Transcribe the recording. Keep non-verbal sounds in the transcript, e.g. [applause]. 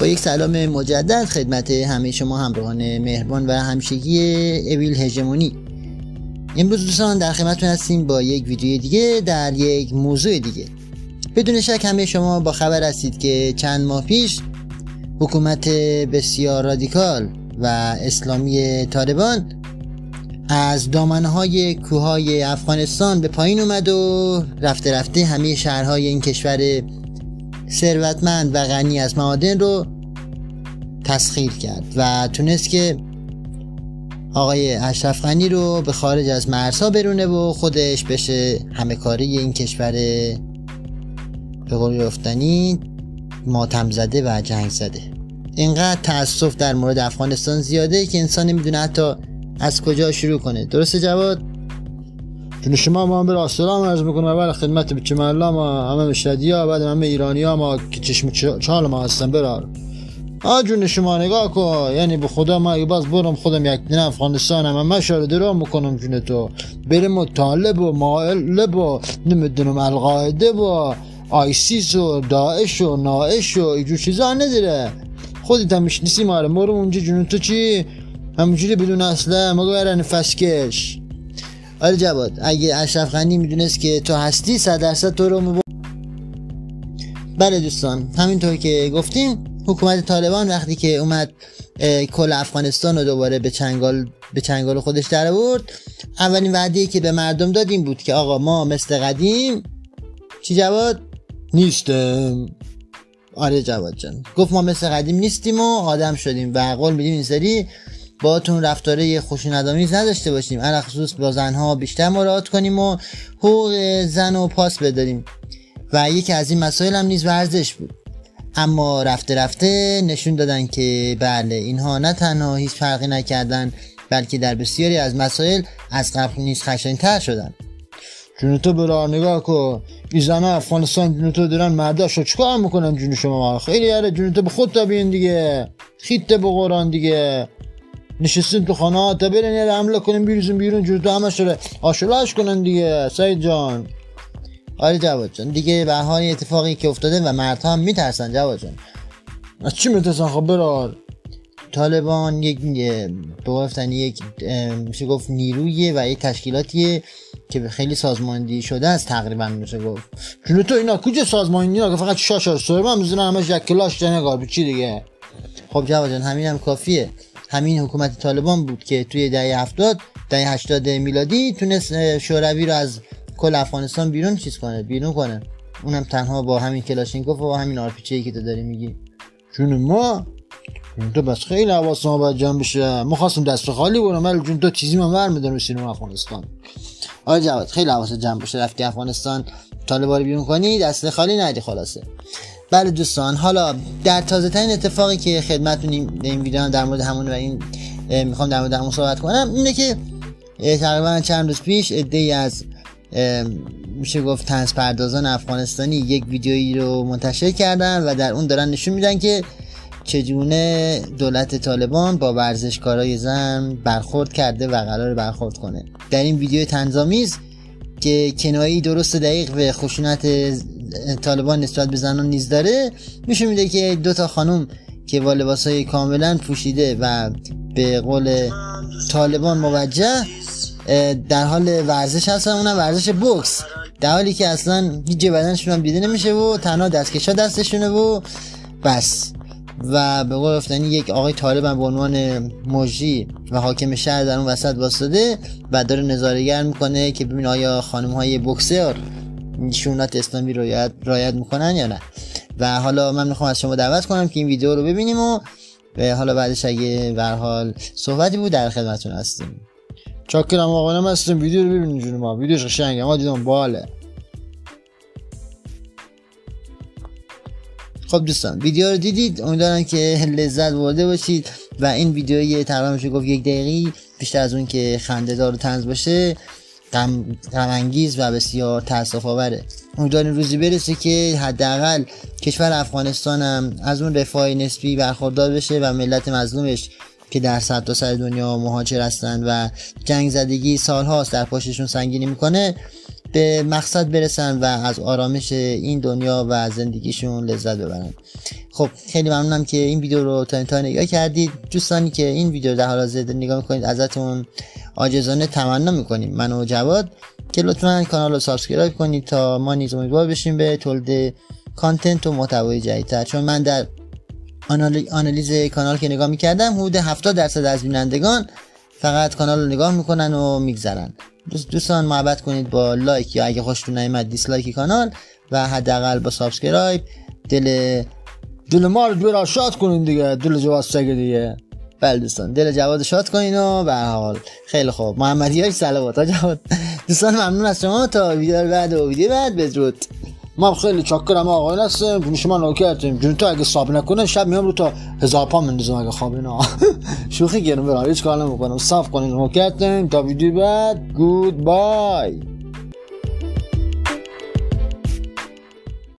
با یک سلام مجدد خدمت همه شما همراهان مهربان و همشگی اویل هژمونی. امروز دوستان در خدمتتون هستیم با یک ویدیو دیگه در یک موضوع دیگه. بدون شک همه شما با خبر هستید که چند ماه پیش حکومت بسیار رادیکال و اسلامی طالبان از دامنهای کوههای افغانستان به پایین اومد و رفته رفته همه شهرهای این کشور ثروتمند و غنی از معادن رو تسخیر کرد و تونست که آقای اشرف غنی رو به خارج از مرزها برونه و خودش بشه همه کاری این کشور به قول رفتنی ماتم زده و جنگ زده اینقدر تاسف در مورد افغانستان زیاده که انسان نمی‌دونه حتی از کجا شروع کنه. درسته جواد؟ جون شما ما به سلام عرض می‌کنم اول خدمت به الله ما همه مشهدی ها بعد همه ایرانی ها ما که چشم چال ما هستن برار آ جون شما نگاه کن یعنی به خدا ما باز برم خودم یک دین افغانستان هم مشاره درام می‌کنم جون تو بریم و طالب و مائلب و نمی‌دونم القاعده و آیسیس و داعش و ناعش و اینجور چیزا نداره خودت هم میشنیسی ما رو اونجا جون تو چی همونجوری بدون اصلا مگه برن فسکش آره جواد اگه اشرف غنی می‌دونست که تو هستی صد درصد تو رو مبا... بله دوستان همینطور که گفتیم حکومت طالبان وقتی که اومد کل افغانستان رو دوباره به چنگال به چنگال خودش در آورد اولین وعده که به مردم دادیم بود که آقا ما مثل قدیم چی جواد؟ نیستم آره جواد جان گفت ما مثل قدیم نیستیم و آدم شدیم و قول میدیم این سری باتون رفتاره خشونت‌آمیز نداشته باشیم. علاوه خصوص با زنها بیشتر مراعات کنیم و حقوق زن و پاس بداریم. و یکی از این مسائل هم نیز ورزش بود. اما رفته رفته نشون دادن که بله اینها نه تنها هیچ فرقی نکردن بلکه در بسیاری از مسائل از قبل نیز خشنتر شدن. جون تو برا نگاه کن. این افغانستان جون تو دارن مرداشو چیکار می‌کنن جون شما؟ خیلی یاره جون تو به خود تا دیگه. خیته به قرآن دیگه. نشستیم تو خانه تا برین یه حمله کنیم بیرون بیرون جور همه شده آشلاش کنن دیگه سعید جان. آره جواد جان. دیگه به حال اتفاقی که افتاده و مردها هم میترسن جواد جان. از چی میترسن؟ خب برار طالبان یک گفتن یک میشه گفت نیرویه و یک تشکیلاتیه که خیلی سازماندهی شده است تقریبا میشه گفت. چون تو اینا کجا سازماندهی؟ که فقط شاش سرما می‌زنن همش یک کلاش چی دیگه؟ خب جواد جان همین هم کافیه. همین حکومت طالبان بود که توی دهه 70 دهه 80 میلادی تونست شوروی رو از کل افغانستان بیرون چیز کنه بیرون کنه. اونم تنها با همین کلاشینکوف و همین آرپیچه که تو داری میگی. جون ما تو بس خیلی حواس ما باید جمع بشه. ما خواستم دست خالی برم ولی جون تو چیزی من برمیدارم سینما افغانستان. آره جواد خیلی حواس جمع بشه. رفتی افغانستان طالبان بیرون کنی دست خالی ندی خلاصه. بله دوستان حالا در تازه ترین اتفاقی که خدمتتون این ویدیو در مورد همون و این می‌خوام در مورد همون صحبت کنم اینه که تقریبا چند روز پیش ای از میشه گفت تنس پردازان افغانستانی یک ویدیویی رو منتشر کردن و در اون دارن نشون میدن که چجونه دولت طالبان با ورزشکارای زن برخورد کرده و قرار برخورد کنه. در این ویدیو تنظامیز که کنایی درست دقیق به خشونت طالبان نسبت به زنان نیز داره میشه میده که دو تا خانم که با لباس های کاملا پوشیده و به قول طالبان موجه در حال ورزش هستن اونم ورزش بوکس. در حالی که اصلا هیچ بدنشون هم دیده نمیشه و تنها دستکشا دستشونه و بس. و به قول افتانی یک آقای طالب هم به عنوان مجری و حاکم شهر در اون وسط واسطه و داره نظارگر می‌کنه که ببین آیا خانم های بوکسر شونات اسلامی رایت رایت می‌کنن یا نه. و حالا من می‌خوام از شما دعوت کنم که این ویدیو رو ببینیم و حالا بعدش اگه به حال صحبتی بود در خدمتتون هستیم. چاکرم آقا هستیم ویدیو رو ببینید جون ما. ویدیوش قشنگه. ما دیدم باله. خب دوستان ویدیو رو دیدید؟ امیدوارم که لذت برده باشید و این ویدیوی تقریبا میشه گفت یک دقیقی بیشتر از اون که خنده دار و تنز باشه. غم انگیز و بسیار تاسف آوره امیدواریم روزی برسه که حداقل کشور افغانستان هم از اون رفاه نسبی برخوردار بشه و ملت مظلومش که در صد تا سر دنیا مهاجر هستن و جنگ زدگی سالهاست در پاششون سنگینی می‌کنه به مقصد برسن و از آرامش این دنیا و زندگیشون لذت ببرن. خب خیلی ممنونم که این ویدیو رو تا انتها نگاه کردید. دوستانی که این ویدیو در حال حاضر نگاه می‌کنید ازتون عاجزانه تمنا می‌کنیم. من و جواد که لطفا کانال رو subscribe کنید تا ما نیز امیدوار بشیم به تولید content و محتوای جدیدتر. چون من در آنالیز کانال که نگاه می‌کردم حدود 70 درصد از بینندگان فقط کانال رو نگاه می‌کنن و میگذرن. دوستان محبت کنید با لایک یا اگه خوشتون نیامد dislike کانال و حداقل با subscribe. دل دل ما رو شاد کنین دیگه. دل جواد دیگه. بله دوستان دل جواد شاد کنین و به حال خیلی خوب. محمدی های سلامات جواد دوستان ممنون از شما. تا ویدیو بعد و ویدیو بعد بدرود. ما خیلی چاکرم آقا هستم جون شما نوکرتیم جون تو اگه صاب نکنه شب میام رو تا هزار پا مندازم اگه خواب اینا. [laughs] شوخی گرم برای هیچ کار نمی‌کنم. صاف کنین نوکرتیم تا ویدیو بعد. گود بای